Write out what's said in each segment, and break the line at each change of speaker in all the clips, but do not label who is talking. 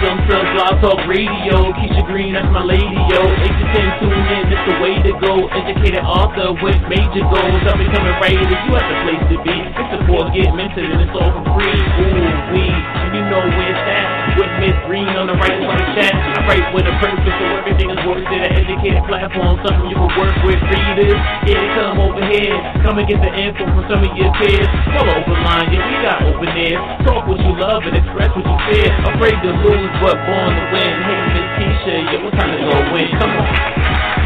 To Blog Talk Radio. Keisha Green, that's my lady, yo. 8 to 10, tune in, it's the way to go. Educated author with major goals. I'm becoming writer, you have the place to be. It's a support, get mentored, and it's all for free. Ooh, we, you know where it's at. With Miss Green on the right side chat. I write with a purpose, so everything is worth it. An educated platform, something you can work with. Readers, yeah, come over here. Come and get the info from some of your peers. Follow open line, yeah, we got open ears. Talk what you love and express what you fear. Afraid to lose, but born to. Hey, Miss Keisha, yeah, what time to go win? Come on.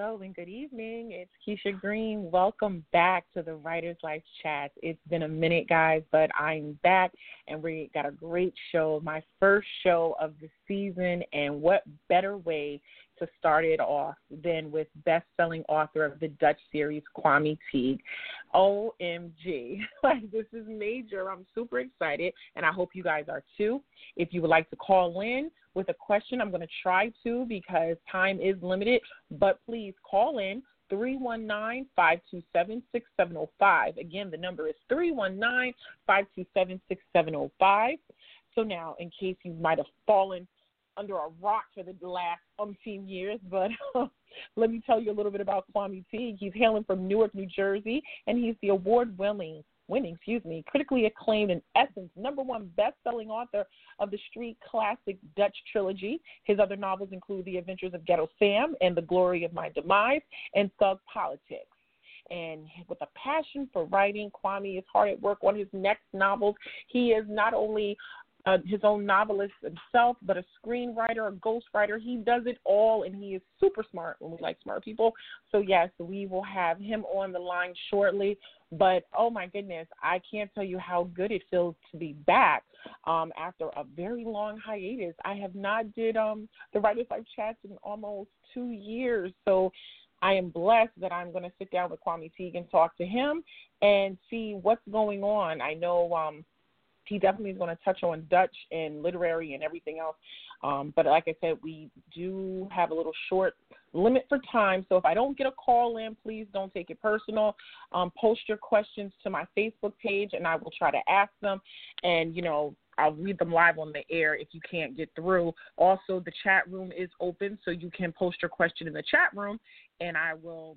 Hello and good evening. It's Keisha Green. Welcome back to the Writer's Life Chat. It's been a minute, guys, but I'm back and we got a great show. My first show of the season, and what better way to start it off than with best-selling author of the Dutch series, Kwame Teague. OMG. Like this is major. I'm super excited and I hope you guys are too. If you would like to call in with a question, I'm going to try to because time is limited, but please call in 319 527 6705. Again, the number is 319 527 6705. So now, in case you might have fallen under a rock for the last umpteen years, but uh, let me tell you a little bit about Kwame Teague. He's hailing from Newark, New Jersey, and he's the award-winning winning, excuse me, critically acclaimed and Essence number one best-selling author of the street classic Dutch trilogy. His other novels include The Adventures of Ghetto Sam and The Glory of My Demise and Thug Politics and with a passion for writing, Kwame is hard at work on his next novels. He is not only uh, his own novelist himself, but a screenwriter, a ghostwriter. He does it all, and he is super smart. When we like smart people, so yes, we will have him on the line shortly. But oh my goodness, I can't tell you how good it feels to be back um, after a very long hiatus. I have not did um, the Writers Life chats in almost two years, so I am blessed that I'm going to sit down with Kwame Teague and talk to him and see what's going on. I know. Um, he definitely is going to touch on Dutch and literary and everything else. Um, but like I said, we do have a little short limit for time. So if I don't get a call in, please don't take it personal. Um, post your questions to my Facebook page, and I will try to ask them. And you know, I'll read them live on the air if you can't get through. Also, the chat room is open, so you can post your question in the chat room, and I will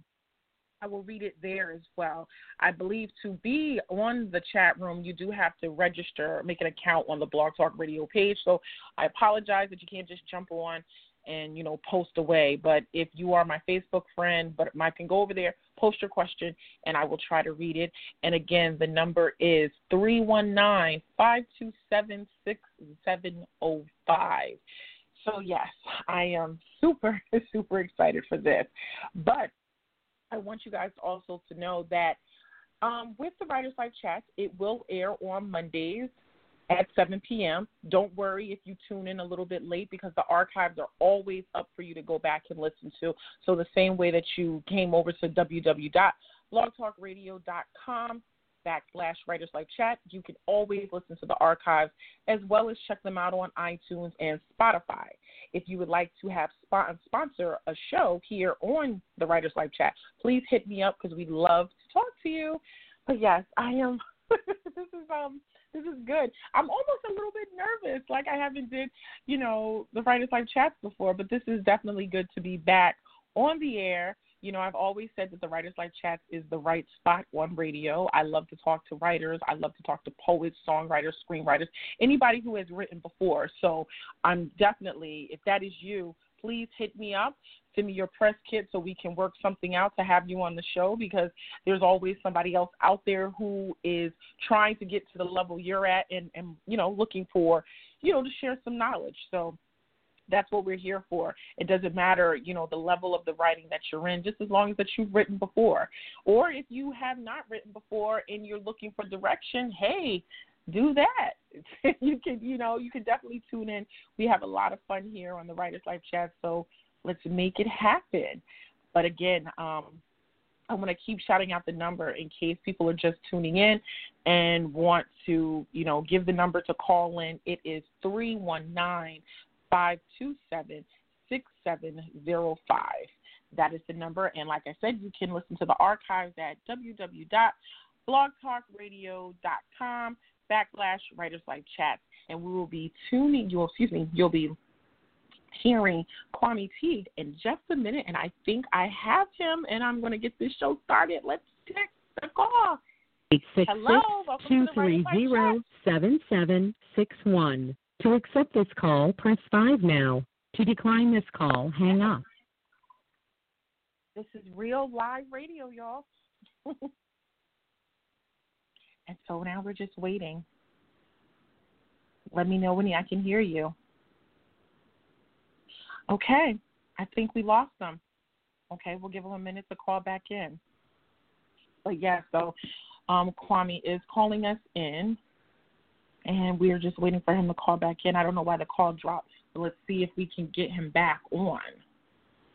I will read it there as well. I believe to be on the chat room, you do have to register, make an account on the Blog Talk Radio page. So I apologize that you can't just jump on and you know post away. But if you are my Facebook friend, but I can go over there, post your question, and I will try to read it. And again, the number is three one nine five two seven six seven zero five. So yes, I am super super excited for this. But I want you guys also to know that um, with the Writers Life Chat, it will air on Mondays at 7 p.m. Don't worry if you tune in a little bit late because the archives are always up for you to go back and listen to. So, the same way that you came over to www.blogtalkradio.com backslash Writers Life Chat, you can always listen to the archives as well as check them out on iTunes and Spotify. If you would like to have sponsor a show here on the Writers Life Chat, please hit me up because we'd love to talk to you. But yes, I am. this is um this is good. I'm almost a little bit nervous, like I haven't did you know the Writers Life chats before, but this is definitely good to be back on the air you know, I've always said that the Writers Life Chats is the right spot on radio. I love to talk to writers. I love to talk to poets, songwriters, screenwriters, anybody who has written before. So I'm definitely, if that is you, please hit me up. Send me your press kit so we can work something out to have you on the show because there's always somebody else out there who is trying to get to the level you're at and, and you know, looking for, you know, to share some knowledge. So that's what we're here for. It doesn't matter, you know, the level of the writing that you're in, just as long as that you've written before. Or if you have not written before and you're looking for direction, hey, do that. you can, you know, you can definitely tune in. We have a lot of fun here on the Writers Life Chat, so let's make it happen. But again, um, I want to keep shouting out the number in case people are just tuning in and want to, you know, give the number to call in. It is 319 527 6705. That is the number. And like I said, you can listen to the archives at www.blogtalkradio.com backslash Writers. And we will be tuning, you excuse me, you'll be hearing Kwame Teague in just a minute. And I think I have him, and I'm going to get this show started. Let's take the call.
866-230-7761. To accept this call, press 5 now. To decline this call, hang up.
This is real live radio, y'all. and so now we're just waiting. Let me know when I can hear you. Okay, I think we lost them. Okay, we'll give them a minute to call back in. But yeah, so um, Kwame is calling us in, and we are just waiting for him to call back in. I don't know why the call dropped, let's see if we can get him back on.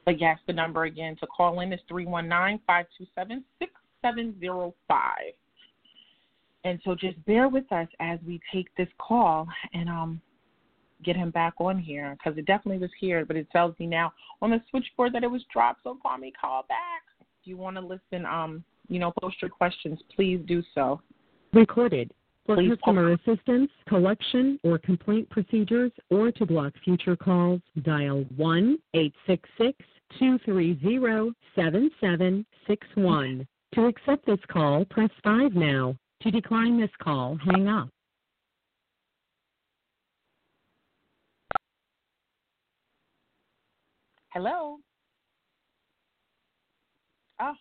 But yes, the number again to call in is 319 527 6705. And so just bear with us as we take this call and um, get him back on here because it definitely was here, but it tells me now on the switchboard that it was dropped. So call me, call back. If you want to listen, um, you know, post your questions, please do so.
Recorded. For please customer assistance, collection, or complaint procedures, or to block future calls, dial 1 866 230 7761. To accept this call, press 5 now. To decline this call, hang up.
Hello? Oh,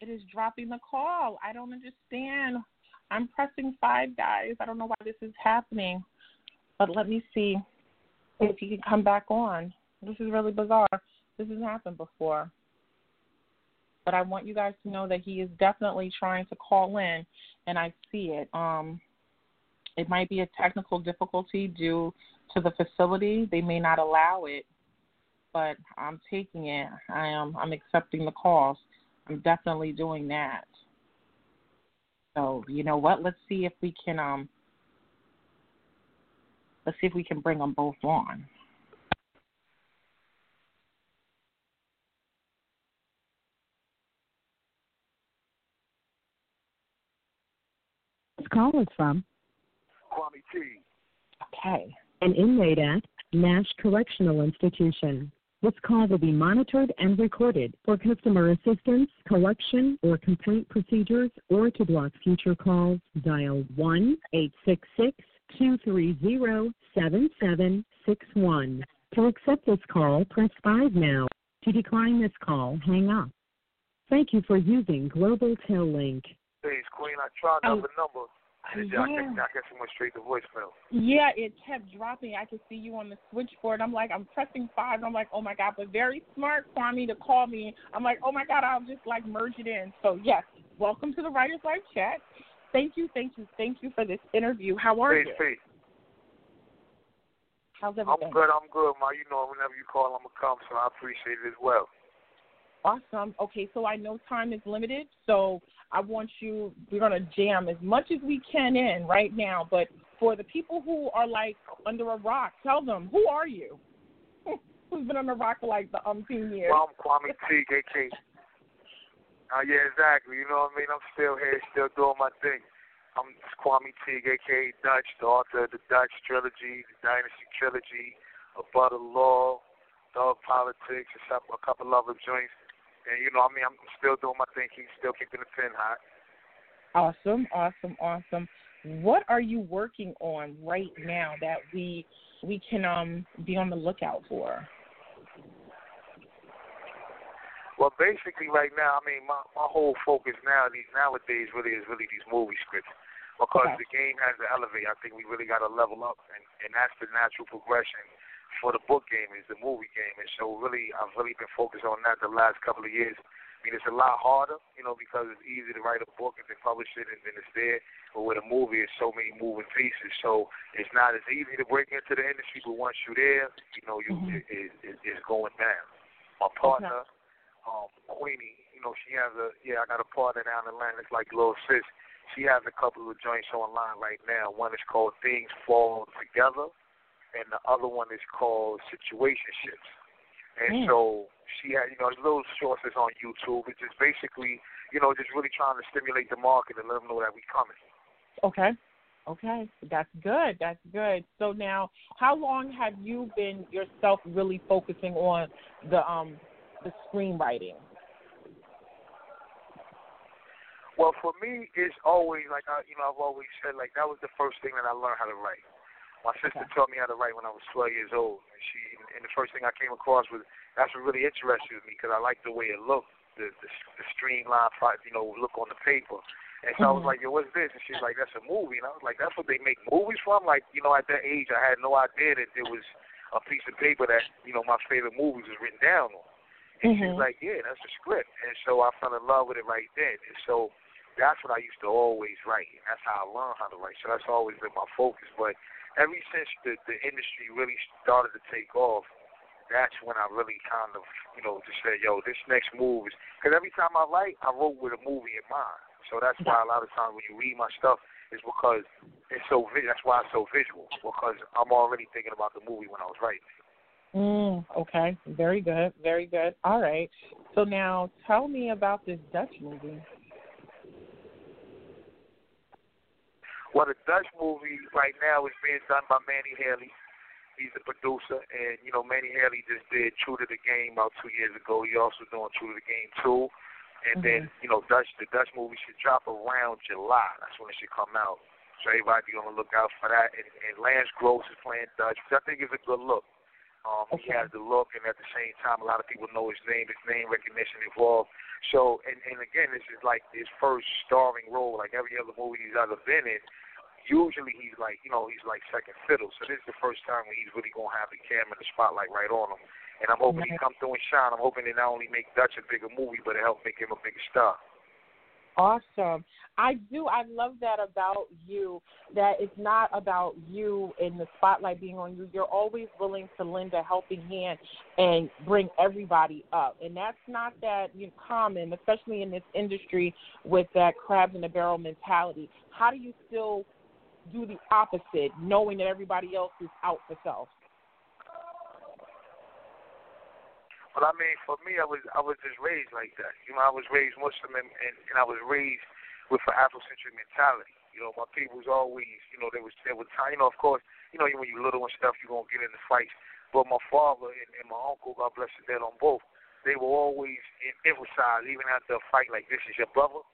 it is dropping the call. I don't understand. I'm pressing 5, guys. I don't know why this is happening. But let me see if you can come back on. This is really bizarre. This has happened before. But I want you guys to know that he is definitely trying to call in, and I see it. Um, it might be a technical difficulty due to the facility. They may not allow it, but I'm taking it. I am. I'm accepting the calls. I'm definitely doing that. So you know what? Let's see if we can um. Let's see if we can bring them both on.
call is from?
Kwame T.
Okay.
An inmate at Nash Correctional Institution. This call will be monitored and recorded for customer assistance, collection, or complaint procedures, or to block future calls. Dial 1 866 230 7761. To accept this call, press 5 now. To decline this call, hang up. Thank you for using Global Tel Link.
Please, Queen, I tried another oh. number. Yeah. I, I guess it went straight to voicemail.
Yeah, it kept dropping. I could see you on the switchboard. I'm like, I'm pressing five. I'm like, oh my god, but very smart for me to call me. I'm like, oh my god, I'll just like merge it in. So yes, welcome to the Writers Life Chat. Thank you, thank you, thank you for this interview. How are
peace,
you?
Peace.
How's everything?
I'm good. I'm good, ma. You know, whenever you call, I'm gonna come, so I appreciate it as well.
Awesome. Okay, so I know time is limited, so I want you, we're going to jam as much as we can in right now. But for the people who are like under a rock, tell them, who are you? Who's been on a rock for like the umpteen years?
Well, I'm Kwame T, KK. Uh, yeah, exactly. You know what I mean? I'm still here, still doing my thing. I'm Kwame T, aka Dutch, the author of the Dutch trilogy, the Dynasty trilogy, A Butter Law, Thug Politics, a couple other joints. And you know, I mean, I'm still doing my thing. He's still keeping the pin hot.
Awesome, awesome, awesome. What are you working on right now that we we can um be on the lookout for?
Well, basically, right now, I mean, my my whole focus now these nowadays really is really these movie scripts because okay. the game has to elevate. I think we really got to level up, and and that's the natural progression for the book game is the movie game, and so really I've really been focused on that the last couple of years. I mean, it's a lot harder, you know, because it's easy to write a book and then publish it and then it's there. But with a movie, it's so many moving pieces, so it's not as easy to break into the industry. But once you're there, you know, you mm-hmm. it, it, it, it's going down. My partner, okay. um, Queenie, you know, she has a yeah. I got a partner down in Atlanta. It's like Little Sis. She has a couple of joints online right now. One is called Things Fall Together, and the other one is called Situationships. And mm. so she had, you know, little is on YouTube. It's just basically, you know, just really trying to stimulate the market and let them know that we coming.
Okay. Okay, that's good. That's good. So now, how long have you been yourself really focusing on the um the screenwriting?
Well, for me, it's always like I, you know, I've always said like that was the first thing that I learned how to write. My sister okay. taught me how to write when I was 12 years old, and she and the first thing I came across was that's what really interested me because I liked the way it looked, the the, the streamlined, you know, look on the paper. And so mm-hmm. I was mm-hmm. like, yo, what's this? And she's like, that's a movie. And I was like, that's what they make movies from? Like, you know, at that age, I had no idea that there was a piece of paper that, you know, my favorite movies was written down on. And mm-hmm. she's like, yeah, that's a script. And so I fell in love with it right then. And so that's what I used to always write. And that's how I learned how to write. So that's always been my focus. But ever since the, the industry really started to take off, that's when I really kind of, you know, just said, yo, this next move is because every time I write, I wrote with a movie in mind. So that's why a lot of times when you read my stuff, it's because it's so that's why it's so visual because I'm already thinking about the movie when I was writing.
Mm, okay, very good, very good. All right. So now, tell me about this Dutch movie.
Well, the Dutch movie right now is being done by Manny Halley. He's the producer, and you know Manny Halley just did True to the Game about two years ago. He also doing True to the Game too. And mm-hmm. then, you know, Dutch the Dutch movie should drop around July. That's when it should come out. So everybody be on the lookout for that. And, and Lance Gross is playing Dutch, which I think is a good look. Um, okay. He has the look, and at the same time, a lot of people know his name. His name recognition involved. So, and and again, this is like his first starring role. Like every other movie he's ever been in, usually he's like, you know, he's like second fiddle. So this is the first time when he's really gonna have the camera, the spotlight right on him. And I'm hoping he come through and shine. I'm hoping it not only make Dutch a bigger movie, but it help make him a bigger star.
Awesome. I do. I love that about you. That it's not about you and the spotlight being on you. You're always willing to lend a helping hand and bring everybody up, and that's not that you know, common, especially in this industry with that crabs in a barrel mentality. How do you still do the opposite, knowing that everybody else is out for self?
But I mean, for me, I was I was just raised like that. You know, I was raised Muslim, and, and, and I was raised with an Afrocentric mentality. You know, my people was always, you know, they was there was time. You know, of course, you know, when you're little and stuff, you're gonna get into fights. But my father and, and my uncle, God bless the dead on both, they were always emphasize, even after a fight, like this is your brother,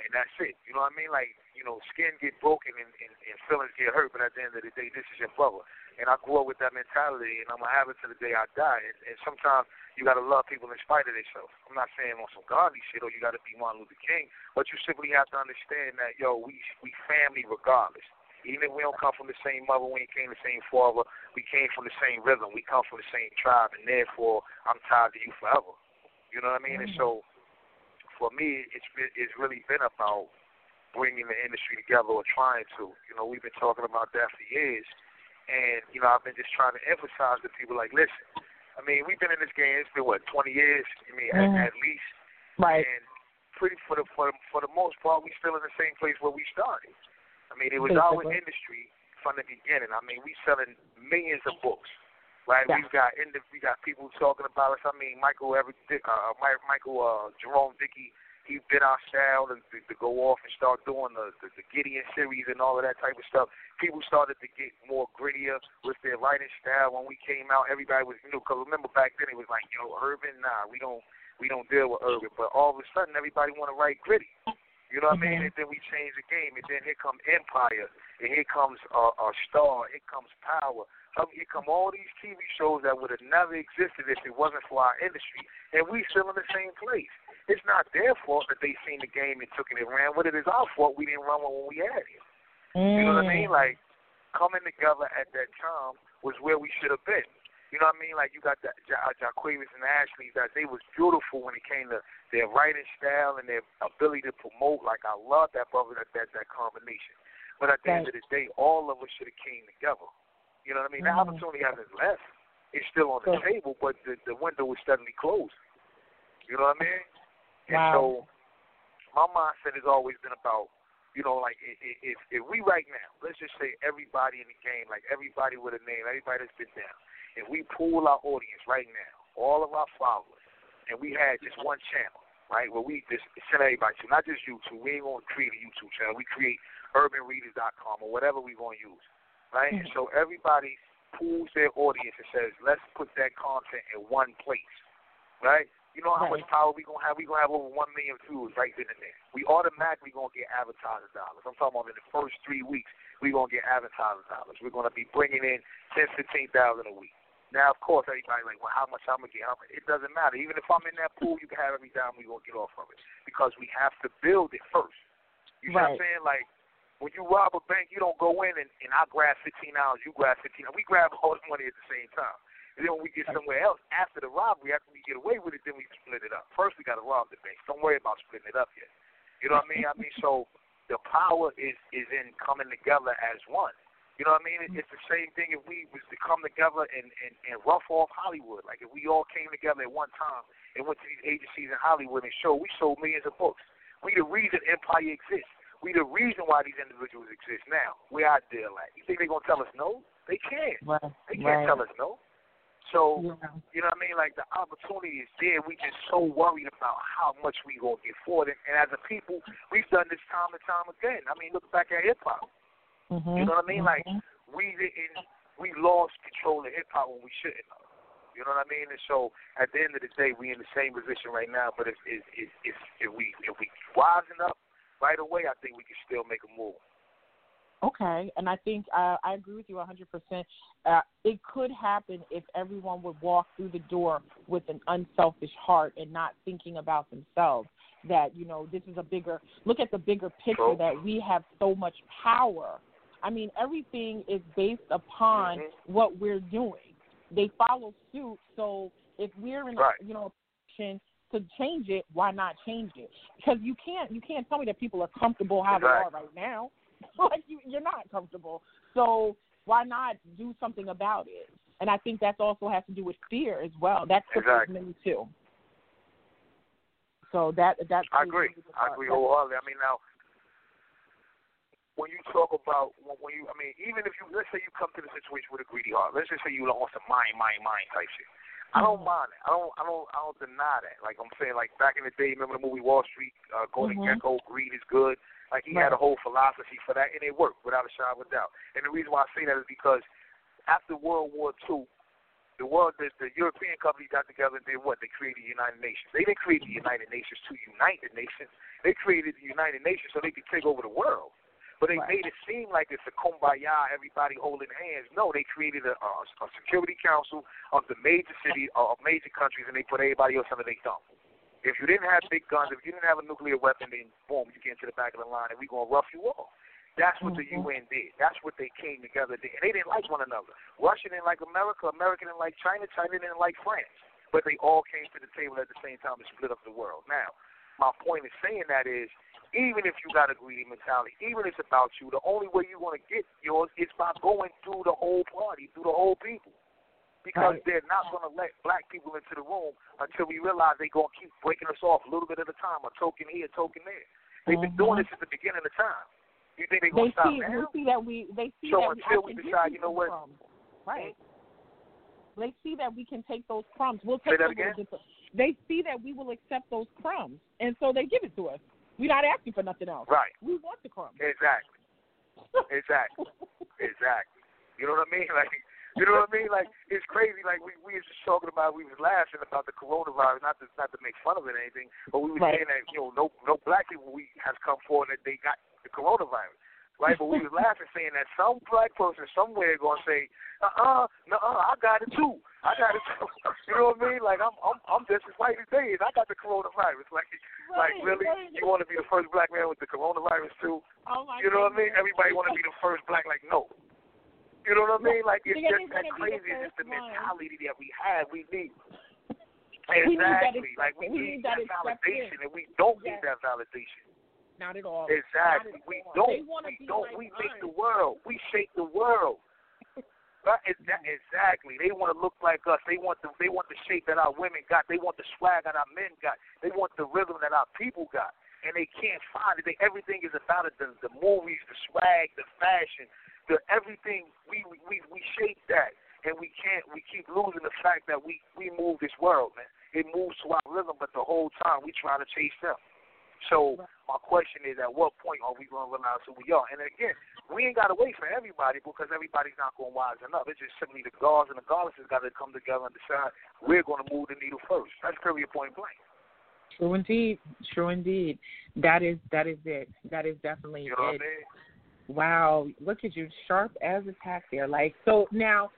and that's it. You know what I mean? Like, you know, skin get broken and, and, and feelings get hurt, but at the end of the day, this is your brother. And I grew up with that mentality, and I'm gonna have it to the day I die. And, and sometimes you got to love people in spite of themselves. I'm not saying on some godly shit or you got to be Martin Luther King, but you simply have to understand that yo, we we family regardless. Even if we don't come from the same mother, we ain't came the same father, we came from the same rhythm, we come from the same tribe, and therefore I'm tied to you forever. You know what I mean? Mm-hmm. And so, for me, it's it's really been about bringing the industry together or trying to. You know, we've been talking about that for years, and you know, I've been just trying to emphasize to people like, listen, I mean, we've been in this game. It's been what twenty years. I mean, mm-hmm. at, at least.
Right.
And pretty for the for the, for the most part, we still in the same place where we started. I mean, it was Basically. our industry from the beginning. I mean, we selling millions of books. Right, yeah. we've got we got people talking about us. I mean, Michael Everett, uh, Michael uh, Jerome Dickey he bit our style to, to, to go off and start doing the, the the Gideon series and all of that type of stuff. People started to get more grittier with their writing style. When we came out, everybody was new. Cause remember back then it was like, yo, urban, nah, we don't we don't deal with urban. But all of a sudden, everybody want to write gritty. You know what mm-hmm. I mean? And then we change the game, and then here comes Empire, and here comes uh, a Star, here comes Power. Um, here come all these TV shows that would have never existed if it wasn't for our industry, and we still in the same place. It's not their fault that they seen the game and took it and ran with it. It's our fault we didn't run when we had it. Mm. You know what I mean? Mm. Like coming together at that time was where we should have been. You know what I mean? Like you got the ja- JaQuavis and Ashley that they was beautiful when it came to their writing style and their ability to promote. Like I love that brother that that, that combination. But at the right. end of the day, all of us should have came together. You know what I mean? Mm. The opportunity hasn't left. It's still on the table, but the the window is steadily closing. You know what I mean? And
wow.
so my mindset has always been about, you know, like if if we right now, let's just say everybody in the game, like everybody with a name, everybody that's been down, if we pool our audience right now, all of our followers, and we had just one channel, right, where we just send everybody to, not just YouTube, we ain't gonna create a YouTube channel, we create urbanreaders.com or whatever we're gonna use, right? Mm-hmm. And so everybody pools their audience and says, let's put that content in one place, right? You know how right. much power we gonna have? We gonna have over one million views right then and there. We automatically gonna get advertiser dollars. I'm talking about in the first three weeks, we gonna get advertiser dollars. We're gonna be bringing in ten, fifteen thousand a week. Now, of course, everybody like, well, how much I'm gonna get? How much? It doesn't matter. Even if I'm in that pool, you can have every dime we gonna get off of it because we have to build it first. You
right.
know what I'm saying? Like when you rob a bank, you don't go in and, and I grab fifteen dollars, you grab fifteen. We grab all the money at the same time. And then when we get somewhere else after the robbery, after we get away with it, then we split it up. First, we got to rob the bank. Don't worry about splitting it up yet. You know what I mean? I mean, so the power is is in coming together as one. You know what I mean? It's the same thing if we was to come together and, and, and rough off Hollywood. Like if we all came together at one time and went to these agencies in Hollywood and showed we sold millions of books. We the reason Empire exists. We the reason why these individuals exist now. Where our deal at? You think they're gonna tell us no? They can't.
Right.
They can't
right.
tell us no. So
yeah.
you know what I mean? Like the opportunity is there. We just so worried about how much we gonna get for it. And as a people, we've done this time and time again. I mean, look back at hip hop.
Mm-hmm.
You know what I mean?
Mm-hmm.
Like we didn't, we lost control of hip hop when we shouldn't have. You know what I mean? And so at the end of the day, we in the same position right now. But if if if, if, if we if we wisen up right away, I think we can still make a move.
Okay, and I think uh, I agree with you 100%. Uh, it could happen if everyone would walk through the door with an unselfish heart and not thinking about themselves. That you know, this is a bigger look at the bigger picture. That we have so much power. I mean, everything is based upon
mm-hmm.
what we're doing. They follow suit. So if we're in,
right.
a, you know, a position to change it, why not change it? Because you can't you can't tell me that people are comfortable how they are right now. like you, you're not comfortable. So why not do something about it? And I think that also has to do with fear as well. That's
exactly.
me too. So that that's.
I agree. I agree wholeheartedly. I mean, now when you talk about when you, I mean, even if you let's say you come to the situation with a greedy heart, let's just say you want some mind, mind, mind type shit. I don't
mm-hmm.
mind it. I don't. I don't. I don't deny that. Like I'm saying, like back in the day, remember the movie Wall Street? Uh, Gordon
mm-hmm.
Gekko, greed is good. Like he
right.
had a whole philosophy for that, and it worked without a shadow of a doubt. And the reason why I say that is because after World War II, the world, the, the European companies got together and did what? They created the United Nations. They didn't create the United Nations to unite the nations. They created the United Nations so they could take over the world. But they
right.
made it seem like it's a kumbaya, everybody holding hands. No, they created a, a, a security council of the major cities, uh, of major countries, and they put everybody else under their thumb. If you didn't have big guns, if you didn't have a nuclear weapon, then boom, you get into the back of the line, and we're gonna rough you off. That's what
mm-hmm.
the UN did. That's what they came together did. And they didn't like one another. Russia didn't like America. America didn't like China. China didn't like France. But they all came to the table at the same time to split up the world. Now, my point in saying that is, even if you got a greedy mentality, even if it's about you, the only way you're going to get yours is by going through the whole party, through the whole people. Because
right.
they're not going to let black people into the room until we realize they're going to keep breaking us off a little bit at a time, a token here, a token there. They've
mm-hmm.
been doing this since the beginning of time. You think they're gonna stop
see,
now?
They see that we. They see
so
that
until
we,
we decide, you know what?
Crumbs. Right. They see that we can take those crumbs. We'll
Say
take
that
those
again?
They see that we will accept those crumbs, and so they give it to us. We're not asking for nothing else.
Right.
We want the crumbs.
Exactly. exactly. exactly. You know what I mean? Like you know what I mean? Like it's crazy. Like we we was just talking about, we was laughing about the coronavirus, not to not to make fun of it or anything, but we were
right.
saying that you know no no black people we has come forward that they got the coronavirus, right? But we was laughing saying that some black person somewhere gonna say, uh uh, no uh, I got it too. I got it too. you know what I mean? Like I'm I'm I'm just as white as they is. I got the coronavirus. Like
right,
like really,
right.
you want to be the first black man with the coronavirus too?
Oh my
you know
goodness.
what I mean? Everybody want to be the first black. Like no. You know what I mean? Like it's
Because
just that crazy. It's just the
one.
mentality that we have. We need
We
exactly.
ex-
like we,
we
need,
need that
that, validation, and we don't
Yes.
need that validation.
Not at all.
Exactly.
Not at
We
all.
don't. We don't.
like
we make
us.
the world. We shape the world. exactly. They want to look like us. They want the they want the shape that our women got. They want the swag that our men got. They want the rhythm that our people got. And they can't find it. They, everything is about it. The, the movies, the swag, the fashion, the everything. We we we shape that, and we can't. We keep losing the fact that we we move this world, man. It moves to our rhythm, but the whole time we trying to chase them. So my question is, at what point are we going to realize who we are? And again, we ain't got to wait for everybody because everybody's not going to wisen up. It's just simply the guards and the goddesses got to come together and decide we're going to move the needle first. That's period point blank.
True indeed. True indeed. That is that is it. That is definitely
you know
it.
I mean?
Wow, look at you, sharp as a tack there. Like so now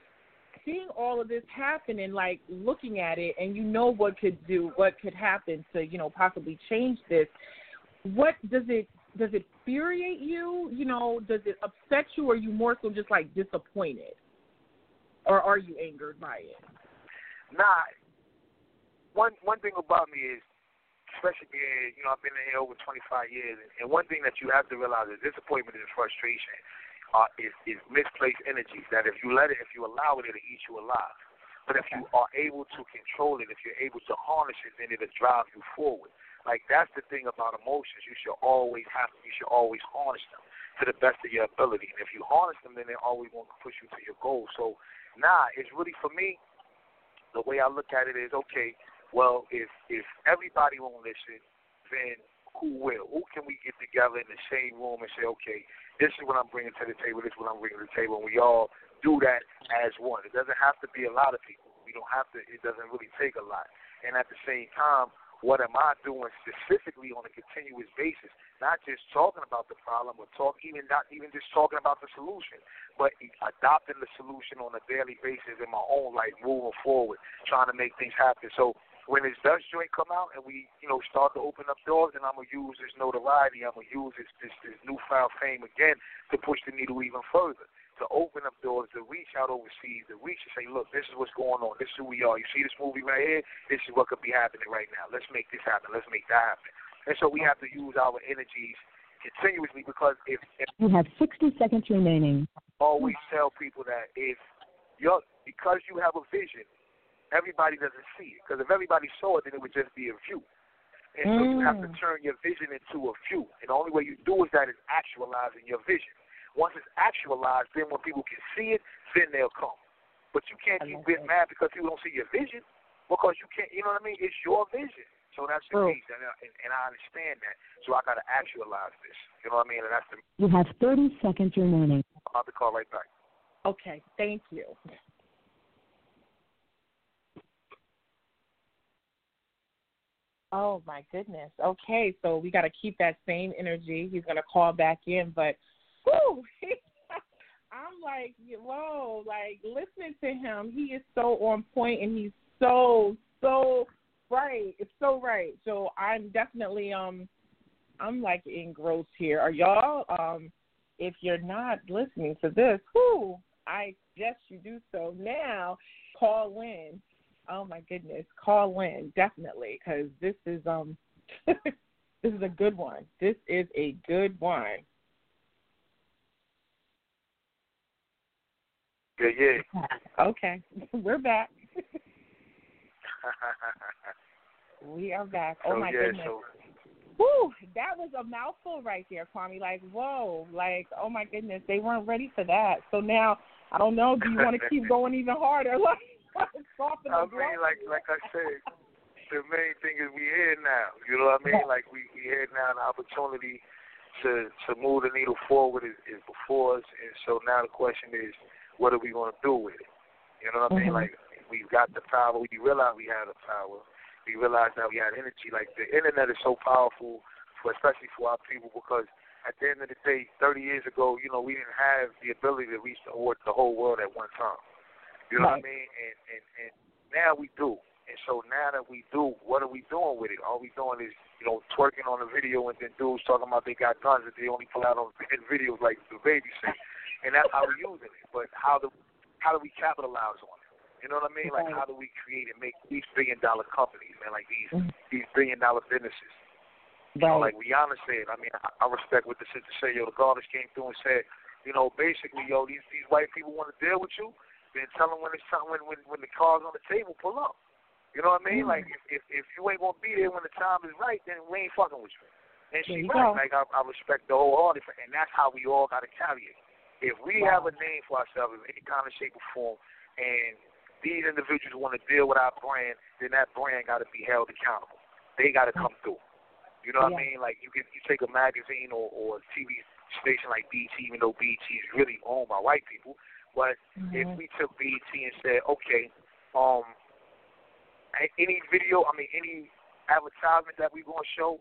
seeing all of this happen and like looking at it and you know what could do what could happen to, you know, possibly change this, what does it does it infuriate you? You know, does it upset you, or are you more so just like disappointed, or are you angered by it?
Nah. One one thing about me is, especially being, you know, I've been in here over 25 years, and one thing that you have to realize is disappointment and frustration uh, is, is misplaced energies. That if you let it, if you allow it, it'll eat you alive. But if you are able to control it, if you're able to harness it, then it'll drive you forward. Like that's the thing about emotions. You should always have you should always harness them to the best of your ability. And if you harness them then they're always going to push you to your goal. So nah, it's really for me, the way I look at it is okay, well if if everybody won't listen, then who will? Who can we get together in the same room and say, okay, this is what I'm bringing to the table, this is what I'm bringing to the table, and we all do that as one. It doesn't have to be a lot of people. We don't have to. It doesn't really take a lot. And at the same time, what am I doing specifically on a continuous basis? Not just talking about the problem, or talk even not even just talking about the solution, but adopting the solution on a daily basis in my own life, moving forward, trying to make things happen. So when this Dutch joint come out and we, you know, start to open up doors, and I'm gonna use this notoriety, I'm gonna use this this, this newfound fame again to push the needle even further to open up doors, to reach out overseas, to reach and say, look, this is what's going on. This is who we are. You see this movie right here? This is what could be happening right now. Let's make this happen. Let's make that happen. And so we have to use our energies continuously because if, if
you have 60 seconds remaining,
always tell people that if you're because you have a vision, everybody doesn't see it. Because if everybody saw it, then it would just be a view. And so you have to mm. turn your vision into a view. And the only way you do is that is actualizing your vision. Once it's actualized, then when people can see it, then they'll come. But you can't keep getting mad because people don't see your vision because you can't. You know what I mean? It's your vision. So that's the True. case, and, and, and I understand that. So I got to actualize this. You know what I mean? And that's the.
You have 30 seconds remaining.
I'll have to call right back.
Okay, thank you. Oh my goodness. Okay, so we got to keep that same energy. He's to call back in, but whoo, I'm like, whoa, like listening to him, he is so on point and he's so, so right. It's so right. So I'm definitely um I'm like engrossed here. Are y'all um if you're not listening to this, whoo, I suggest you do so now. Call in. Oh my goodness, call in definitely because this is um this is a good one. This is a good one.
Yeah, yeah.
Okay, we're back. we are back. Oh my
yeah,
goodness.
So...
Woo, that was a mouthful right there, Kwame. Like, whoa, like, oh my goodness, they weren't ready for that. So now, I don't know. Do you want to keep going even harder? Like,
I mean, like, like I said, the main thing is we here now. You know what I mean? Like, we we here now. The opportunity to to move the needle forward is, is before us, and so now the question is what are we going to do with it? You know what I mean?
Mm-hmm.
Like we've got the power. We realize we have the power. We realize that we have energy. Like the internet is so powerful, for especially for our people, because at the end of the day, 30 years ago, you know, we didn't have the ability to reach the, the whole world at one time. You know
right.
what I mean? And, and now we do. And so now that we do, what are we doing with it? All we doing is, you know, twerking on a video and then dudes talking about they got guns that they only pull out on videos like the baby say and that's how we're using it. But how do how do we capitalize on it? You know what I mean? Like how do we create and make these billion dollar companies, man? Like these these billion dollar businesses. You know, like Rihanna said. I mean, I, I respect what the sister said. Yo, the goddess came through and said, you know, basically, yo, these these white people want to deal with you. Then tell them when it's time when when when the car's on the table, pull up. You know what I mean?
Mm.
Like if, if if you ain't gonna be there when the time is right, then we ain't fucking with you. And
There
she
you
right.
go.
Like I, I respect the whole wholehearted, and that's how we all gotta carry it. If we
Wow.
have a name for ourselves in any kind of shape or form, and these individuals want to deal with our brand, then that brand got to be held accountable. They got to come through. You know what I mean? Like you can you take a magazine or, or a TV station like BET, even though BET is really owned by white people, but if
Mhm.
we took BET and said, okay, um, any video, I mean, any advertisement that we gonna show,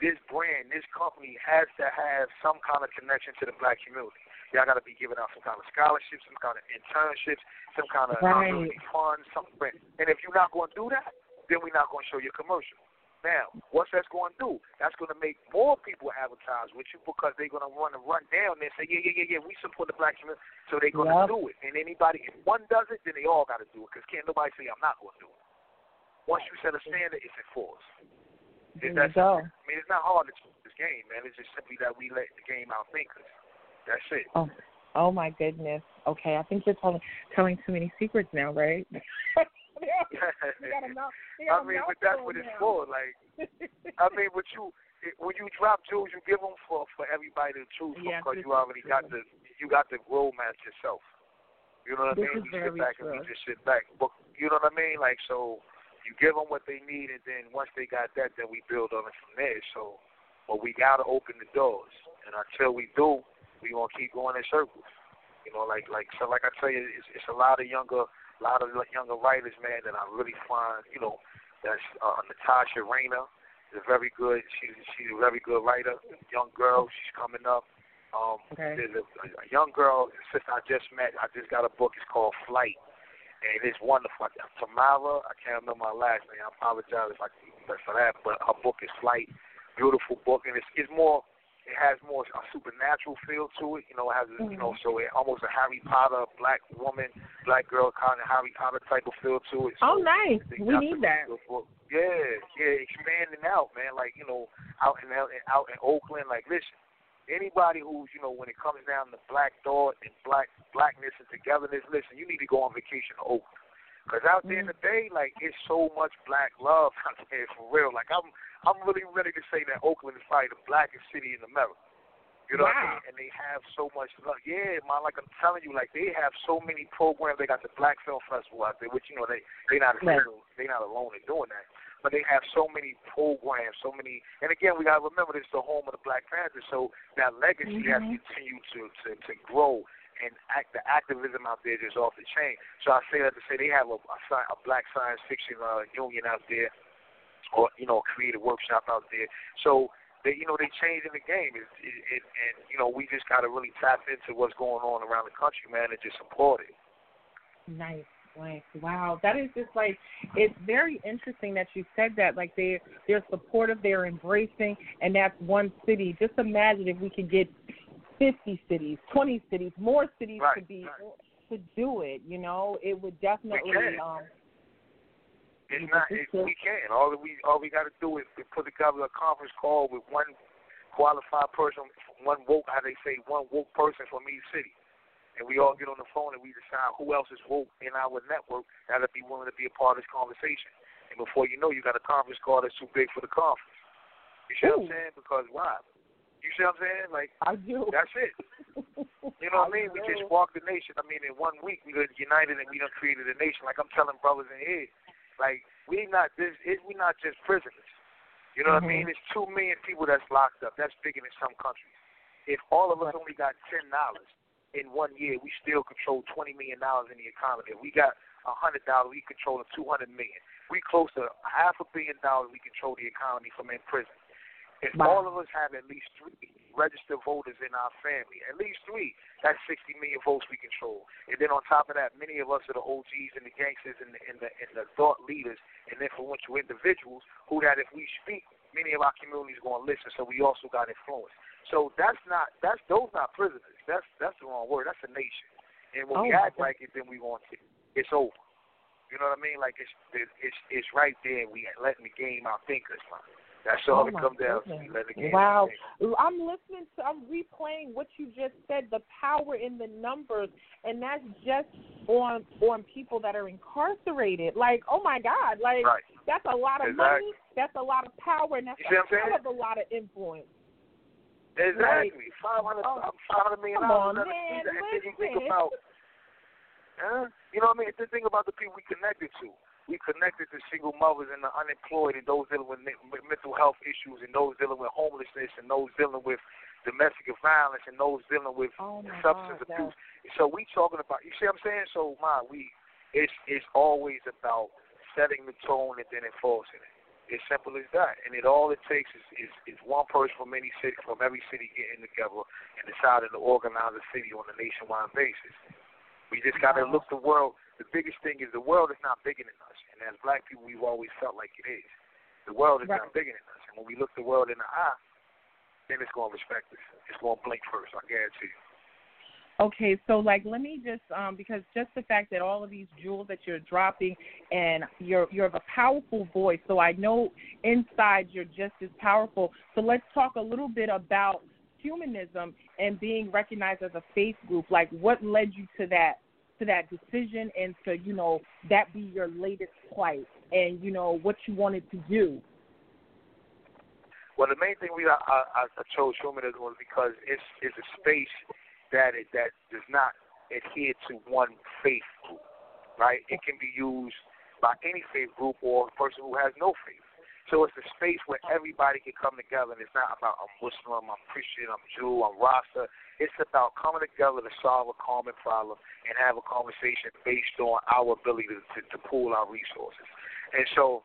this brand, this company has to have some kind of connection to the black community. Y'all got to be giving out some kind of scholarships, some kind of internships, some kind of
Right.
funds, something. And if you're not going to do that, then we're not going to show your commercial. Now, what's that's going to do? That's going to make more people advertise with you because they're going to want to run down there and say, yeah, yeah, yeah, yeah, we support the black community. So they're going to
Yep.
do it. And anybody, if one does it, then they all got to do it because can't nobody say I'm not going to do it. Once you set a standard, it's enforced.
You
that's,
go.
I mean, it's not hard to this game, man. It's just simply that we let the game outthink us. That's it.
Oh, oh my goodness. Okay, I think you're telling telling too many secrets now, right? You gotta know- you
I
gotta
mean, but that's what it's
now.
for. Like, I mean, but you, it- when you drop jewels, you give them for for everybody to choose from
Yes,
because you
is
already got the you got the romance yourself. You know what
This
I mean?
is
We sit
very
back and we
true.
just sit back. But you know what I mean? Like, so you give them what they need, and then once they got that, then we build on it from there. So, but we gotta open the doors, and until we do, we gonna keep going in circles. You know, like like so, like I tell you, it's, it's a lot of younger, lot of younger writers, man, that I really find. You know, that's uh, Natasha Rayner is a very good. She's she's a very good writer. Young girl, she's coming up. Um,
Okay.
There's a, a young girl, sister I just met. I just got a book. It's called Flight, and it's wonderful. Tamara, I can't remember my last name. I apologize if I for that, but her book is Flight. Beautiful book, and it's it's more. It has more a supernatural feel to it. You know, it has a, you know, mm-hmm. so it almost a Harry Potter, black woman, black girl kind of Harry Potter type of feel to it. So
Oh, nice. We need that.
Yeah, yeah, expanding out, man. Like you know, out in out in Oakland. Like, listen, anybody who's you know when it comes down to black thought and black blackness and togetherness, listen, you need to go on vacation to Oakland. Cause out there in the Bay, like it's so much black love out there for real. Like I'm, I'm really ready to say that Oakland is probably the blackest city in America. You know what I mean? And they have so much love. Yeah, man. Like I'm telling you, like they have so many programs. They got the Black Film Festival out there, which you know they they not
Right.
alone. They not alone in doing that. But they have so many programs, so many. And again, we gotta remember this is the home of the Black Panthers. So that legacy has
Mhm.
continued to to to grow. And act, the activism out there is off the chain. So I say that to say they have a, a, a black science fiction uh, union out there, or you know, a workshop out there. So they, you know, they changing the game, it, it, it, and you know, we just got to really tap into what's going on around the country, man, and just support it.
Nice, nice. Wow, that is just like it's very interesting that you said that. Like they they're supportive, they're embracing, and that's one city. Just imagine if we could get fifty cities, twenty cities, more cities to be
right.
to do it. You know, it would definitely.
can.
Um,
It's not. It, we can. All we all we got to do is to put together a conference call with one qualified person, one woke. How they say, one woke person from each city, and we all get on the phone and we decide who else is woke in our network that'll be willing to be a part of this conversation. And before you know, you got a conference call that's too big for the conference. You see what I'm saying? Because why? You see what I'm saying? Like
I do.
that's it. You know what I mean? We just sparked the nation. I mean, in one week we done united and we done created a nation. Like I'm telling brothers in here, like we not this. It, we not just prisoners. You know what I mean?
Mhm.
It's two million people that's locked up. That's bigger than some countries. If all of us only got ten dollars in one year, we still control twenty million dollars in the economy. If we got a hundred dollars, we control two hundred million. We close to half a billion dollars. We control the economy from in prison. If
Wow.
all of us have at least three registered voters in our family, at least three, that's 60 million votes we control. And then on top of that, many of us are the OGs and the gangsters and the, and the, and the thought leaders and influential individuals who that if we speak, many of our communities going to listen. So we also got influence. So that's not that's those not prisoners. That's that's the wrong word. That's a nation. And when we
Oh,
act
okay.
like it, then we want to. It's over. You know what I mean? Like it's it's it's right there. We letting the game outthink us, man. That's all
oh
it comes down
to. Wow. I'm listening to, I'm replaying what you just said, the power in the numbers, and that's just on on people that are incarcerated. Like, oh my God, like
right.
that's a lot of
exactly.
money, that's a lot of power, and that's a of a lot of influence.
Exactly. Five hundred
oh,
five hundred million
dollars.
On, man, and then you think about, huh? you know what I mean? It's the thing about the people we connected to we connected to single mothers and the unemployed and those dealing with mental health issues and those dealing with homelessness and those dealing with domestic violence and those dealing with
oh
substance
God,
abuse. So we talking about you see what I'm saying? So my we it's it's always about setting the tone and then enforcing it. It's simple as that. And it all it takes is, is, is one person from any city from every city getting together and deciding to organize a city on a nationwide basis. We just gotta look the world the biggest thing is the world is not bigger than us, and as black people, we've always felt like it is. The world is
right.
not bigger than us, and when we look the world in the eye, then it's going to respect us. It's going to blink first. I guarantee you.
Okay, so like let me just um because just the fact that all of these jewels that you're dropping and you're you're of a powerful voice, so I know inside you're just as powerful. So let's talk a little bit about humanism and being recognized as a faith group. Like what led you to that to that decision and to you know that be your latest plight and you know what you wanted to do.
Well the main thing we I, I, I chose humanism was because it's it's a space that it that does not adhere to one faith group right? It can be used by any faith group or person who has no faith so it's a space where everybody can come together, and it's not about I'm Muslim, I'm Christian, I'm Jew, I'm Rasta. It's about coming together to solve a common problem and have a conversation based on our ability to, to, to pool our resources. And so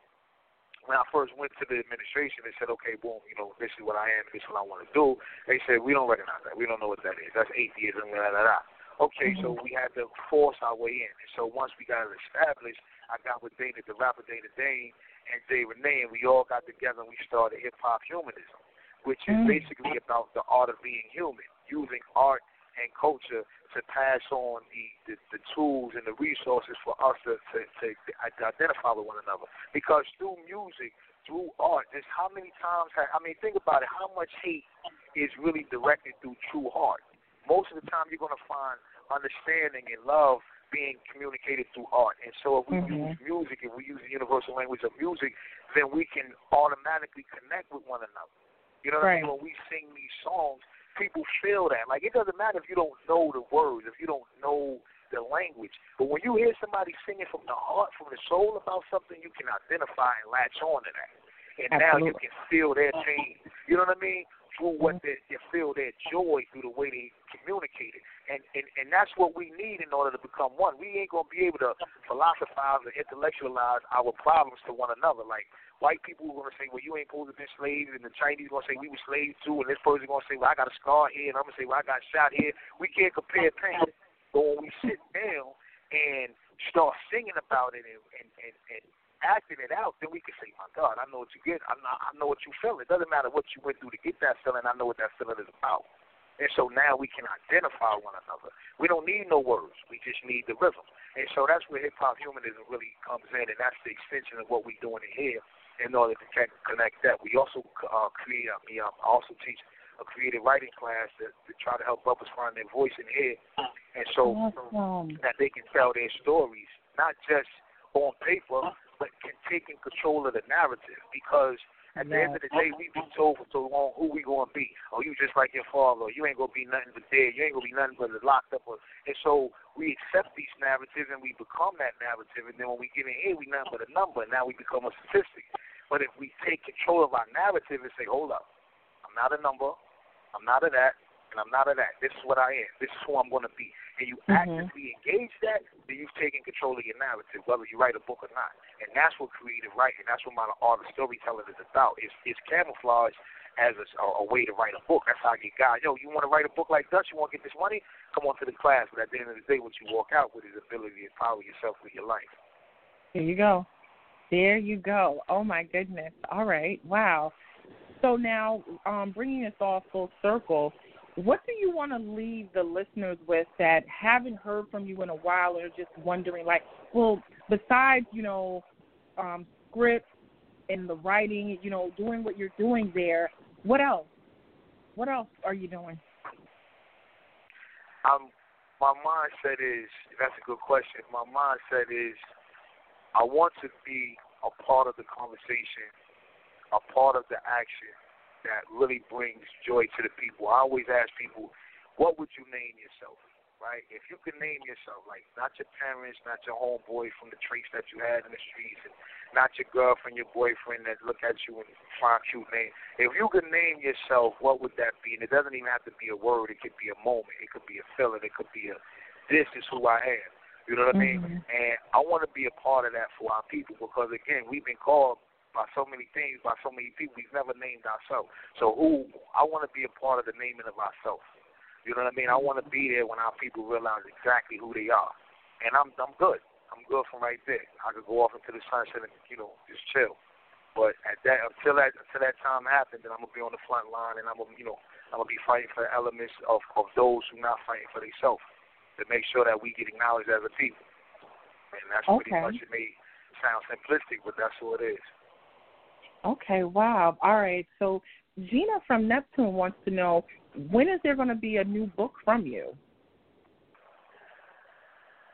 when I first went to the administration, they said, okay, boom, you know, this is what I am, this is what I want to do. They said, we don't recognize that. We don't know what that is. That's atheism, blah, blah, blah. Okay, mm-hmm. so we had to force our way in. And so once we got it established, I got with Dana, the rapper Dana Dane, and Jay Renee, and we all got together and we started hip hop humanism, which is mm. basically about the art of being human, using art and culture to pass on the, the, the tools and the resources for us to, to, to identify with one another. Because through music, through art, there's how many times, I mean, think about it, how much hate is really directed through true heart. Most of the time, you're going to find understanding and love being communicated through art. And so if we
mm-hmm.
use music, if we use the universal language of music, then we can automatically connect with one another. You know what
right.
I mean? When we sing these songs, people feel that. Like it doesn't matter if you don't know the words, if you don't know the language. But when you hear somebody singing from the heart, from the soul about something, you can identify and latch on to that. And
Absolutely.
now you can feel their pain. You know what I mean? Through what mm-hmm. they, they feel their joy through the way they communicate it. And, and and that's what we need in order to become one. We ain't gonna be able to philosophize or intellectualize our problems to one another. Like white people are gonna say, Well you ain't supposed to be slaves and the Chinese gonna say we were slaves too and this person gonna say, Well I got a scar here and I'm gonna say, Well I got shot here. We can't compare pain. But when we sit down and start singing about it and, and, and, and acting it out, then we can say, my God, I know what you get. I know, I know what you feel. It doesn't matter what you went through to get that feeling. I know what that feeling is about. And so now we can identify one another. We don't need no words. We just need the rhythm. And so that's where hip hop humanism really comes in, and that's the extension of what we're doing in here in order to connect that. We also uh, create, I mean, um, also teach a creative writing class to, to try to help others find their voice in here, and so
awesome.
that they can tell their stories, not just on paper, but can take in control of the narrative because at the end of the day, we've been told for so long who we gonna be. Oh, you just like your father. You ain't gonna be nothing but dead. You ain't gonna be nothing but locked up. And so we accept these narratives and we become that narrative. And then when we get in here, we nothing but a number. And now we become a statistic. But if we take control of our narrative and say, hold up, I'm not a number. I'm not a that and I'm not of that. This is what I am. This is who I'm going to be. And you
mm-hmm.
actively engage that, then you've taken control of your narrative, whether you write a book or not. And that's what creative writing, that's what my art storytelling is about. It's, it's camouflage as a, a way to write a book. That's how I get guys. Yo, you want to write a book like Dutch? You want to get this money? Come on to the class. But at the end of the day, what you walk out with is ability to empower yourself with your life.
There you go. There you go. Oh my goodness. All right. Wow. So now, um, bringing us all full circle, what do you want to leave the listeners with that haven't heard from you in a while or just wondering, like, well, besides, you know, um, scripts, and the writing, you know, doing what you're doing there. What else? What else are you doing?
Um, my mindset is that's a good question. My mindset is I want to be a part of the conversation, a part of the action that really brings joy to the people. I always ask people, what would you name yourself? right? If you can name yourself, like not your parents, not your homeboy from the traits that you had in the streets, and not your girlfriend, your boyfriend that look at you and find cute name. If you could name yourself, what would that be? And it doesn't even have to be a word. It could be a moment. It could be a feeling. It could be a this is who I am. You know what mm-hmm. I mean? And I want to be a part of that for our people because again, we've been called by so many things, by so many people. We've never named ourselves. So who I want to be a part of the naming of ourselves. You know what I mean? I want to be there when our people realize exactly who they are, and I'm I'm good. I'm good from right there. I could go off into the sunset and you know just chill. But at that until that until that time happens, then I'm gonna be on the front line and I'm gonna you know I'm gonna be fighting for the elements of of those who not fighting for themselves to make sure that we get acknowledged as a people. And that's
okay.
pretty much it may sound simplistic, but that's what it is.
Okay, wow. All right. So Gina from Neptune wants to know when is there going to be a new book from you?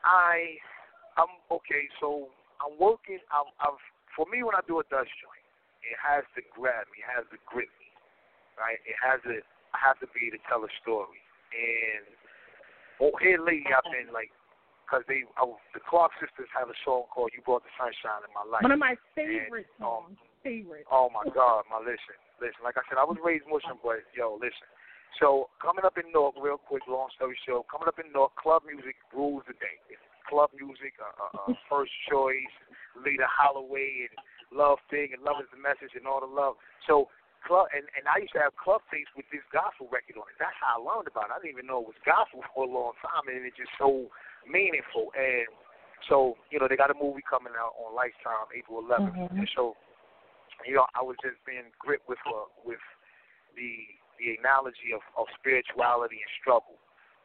I, I'm okay. So I'm working. I'm, I've for me when I do a Dutch joint, it has to grab me, it has to grip me, right? It has to. I have to be to tell a story. And well, here lately I've been like, because they, I, the Clark sisters have a song called "You Brought the Sunshine in My Life."
One of my favorite and, songs. Um, favorite.
Oh my God, my listen, listen. Like I said, I was raised Muslim, but yo, listen. So coming up in Newark, real quick, long story short, coming up in Newark, club music rules the day. club music, uh, uh, uh, First Choice, Loleatta Holloway, and Love Thing, and Love is the Message, and all the love. So club, and and I used to have club tapes with this gospel record on it. That's how I learned about it. I didn't even know it was gospel for a long time, and it's just so meaningful. And so you know, they got a movie coming out on Lifetime, April 11th, mm-hmm. and so you know, I was just being gripped with uh, with the the analogy of, of spirituality and struggle.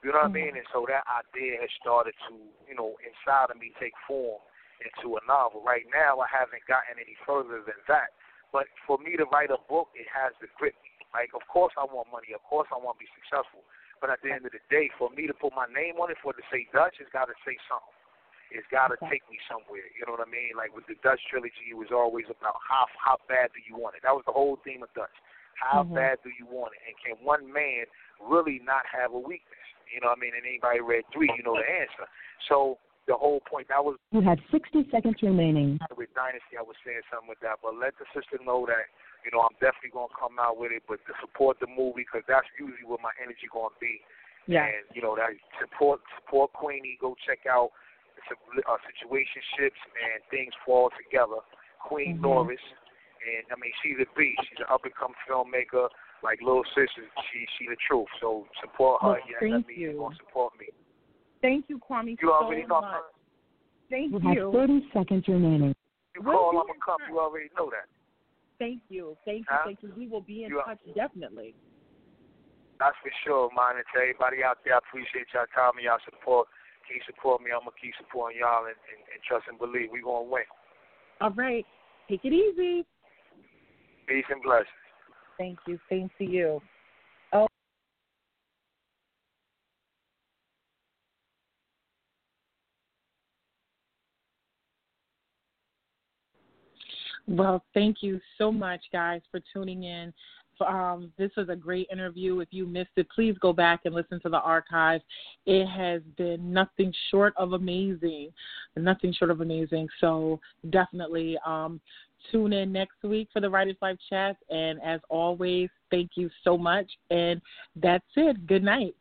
You know what mm-hmm. I mean? And so that idea has started to, you know, inside of me take form into a novel. Right now, I haven't gotten any further than that. But for me to write a book, it has to grip me. Like, of course, I want money. Of course, I want to be successful. But at the end of the day, for me to put my name on it, for it to say Dutch, it's got to say something. It's got to okay. take me somewhere. You know what I mean? Like with the Dutch trilogy, it was always about how how bad do you want it. That was the whole theme of Dutch. How mm-hmm. bad do you want it? And can one man really not have a weakness? You know what I mean? And anybody read three, you know the answer. So the whole point that was
You had sixty seconds remaining.
With Dynasty I was saying something with that, but let the sister know that, you know, I'm definitely gonna come out with it, but to support the movie because that's usually where my energy gonna be.
Yeah.
And, you know, that support support Queenie, go check out uh, situationships and things fall together. Queen mm-hmm. Norris, and I mean she's a beast. She's an up and coming filmmaker. Like little sister, she she the truth. So support her.
Well, yeah, thank
me,
you.
Gonna support me.
Thank you, Kwame.
You already
so
know.
Much. Thank
you.
You
have thirty seconds remaining.
You call, I'm gonna come. You already know that.
Thank you. Thank you.
Huh?
Thank you. We will be in
you
touch are, definitely.
That's for sure, man. And to everybody out there, I appreciate y'all time and y'all support. Keep supporting me. I'm gonna keep supporting y'all and, and, and trust and believe we gonna win.
All right. Take it easy.
Peace and blessings.
Thank you. Same to you. Oh. Well, thank you so much, guys, for tuning in. Um, this was a great interview. If you missed it, please go back and listen to the archive. It has been nothing short of amazing, nothing short of amazing. So definitely um, Tune in next week for the Writers Life chat. And as always, thank you so much. And that's it. Good night.